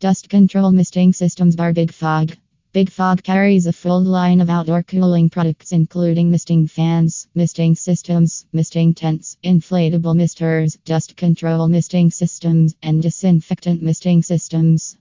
Dust control misting systems by Big Fogg. Big Fogg carries a full line of outdoor cooling products, including misting fans, misting systems, misting tents, inflatable misters, dust control misting systems, and disinfectant misting systems.